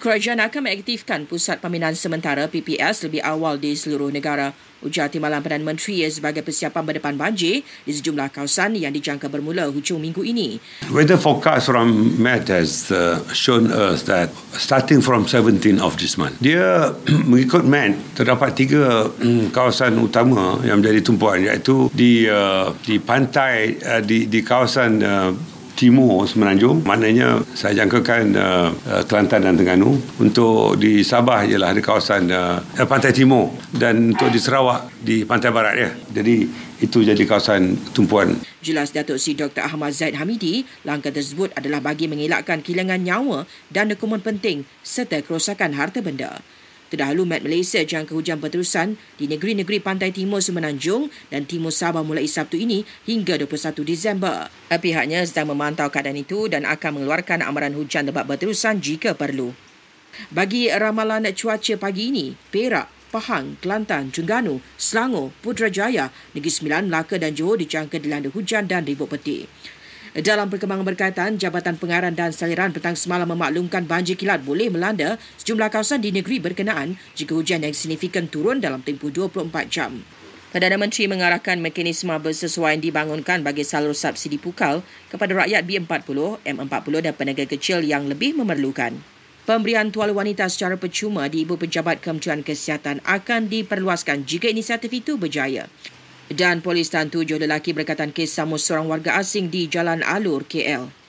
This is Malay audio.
Kerajaan akan mengaktifkan Pusat Pembinaan Sementara PPS lebih awal di seluruh negara. Ujar Timbalan Perdana Menteri sebagai persiapan berdepan banjir di sejumlah kawasan yang dijangka bermula hujung minggu ini. Weather forecast from Met has uh, shown us that starting from 17 of this month, dia mengikut Met terdapat tiga um, kawasan utama yang menjadi tumpuan iaitu di uh, di pantai uh, di di kawasan uh, timur Semenanjung maknanya saya jangkakan uh, uh, Kelantan dan Terengganu untuk di Sabah ialah di kawasan uh, pantai timur dan untuk di Sarawak di pantai barat ya jadi itu jadi kawasan tumpuan Jelas Datuk Si Dr. Ahmad Zaid Hamidi, langkah tersebut adalah bagi mengelakkan kehilangan nyawa dan dokumen penting serta kerosakan harta benda. Terdahulu Met Malaysia jangka hujan berterusan di negeri-negeri pantai timur Semenanjung dan timur Sabah mulai Sabtu ini hingga 21 Disember. Pihaknya sedang memantau keadaan itu dan akan mengeluarkan amaran hujan lebat berterusan jika perlu. Bagi ramalan cuaca pagi ini, Perak, Pahang, Kelantan, Terengganu, Selangor, Putrajaya, Negeri Sembilan, Melaka dan Johor dijangka dilanda hujan dan ribut peti. Dalam perkembangan berkaitan, Jabatan Pengarah dan Saliran petang semalam memaklumkan banjir kilat boleh melanda sejumlah kawasan di negeri berkenaan jika hujan yang signifikan turun dalam tempoh 24 jam. Perdana Menteri mengarahkan mekanisme bersesuaian dibangunkan bagi salur subsidi pukal kepada rakyat B40, M40 dan peniaga kecil yang lebih memerlukan. Pemberian tuala wanita secara percuma di Ibu Pejabat Kementerian Kesihatan akan diperluaskan jika inisiatif itu berjaya dan polis tahan tujuh lelaki berkaitan kes sama seorang warga asing di Jalan Alur, KL.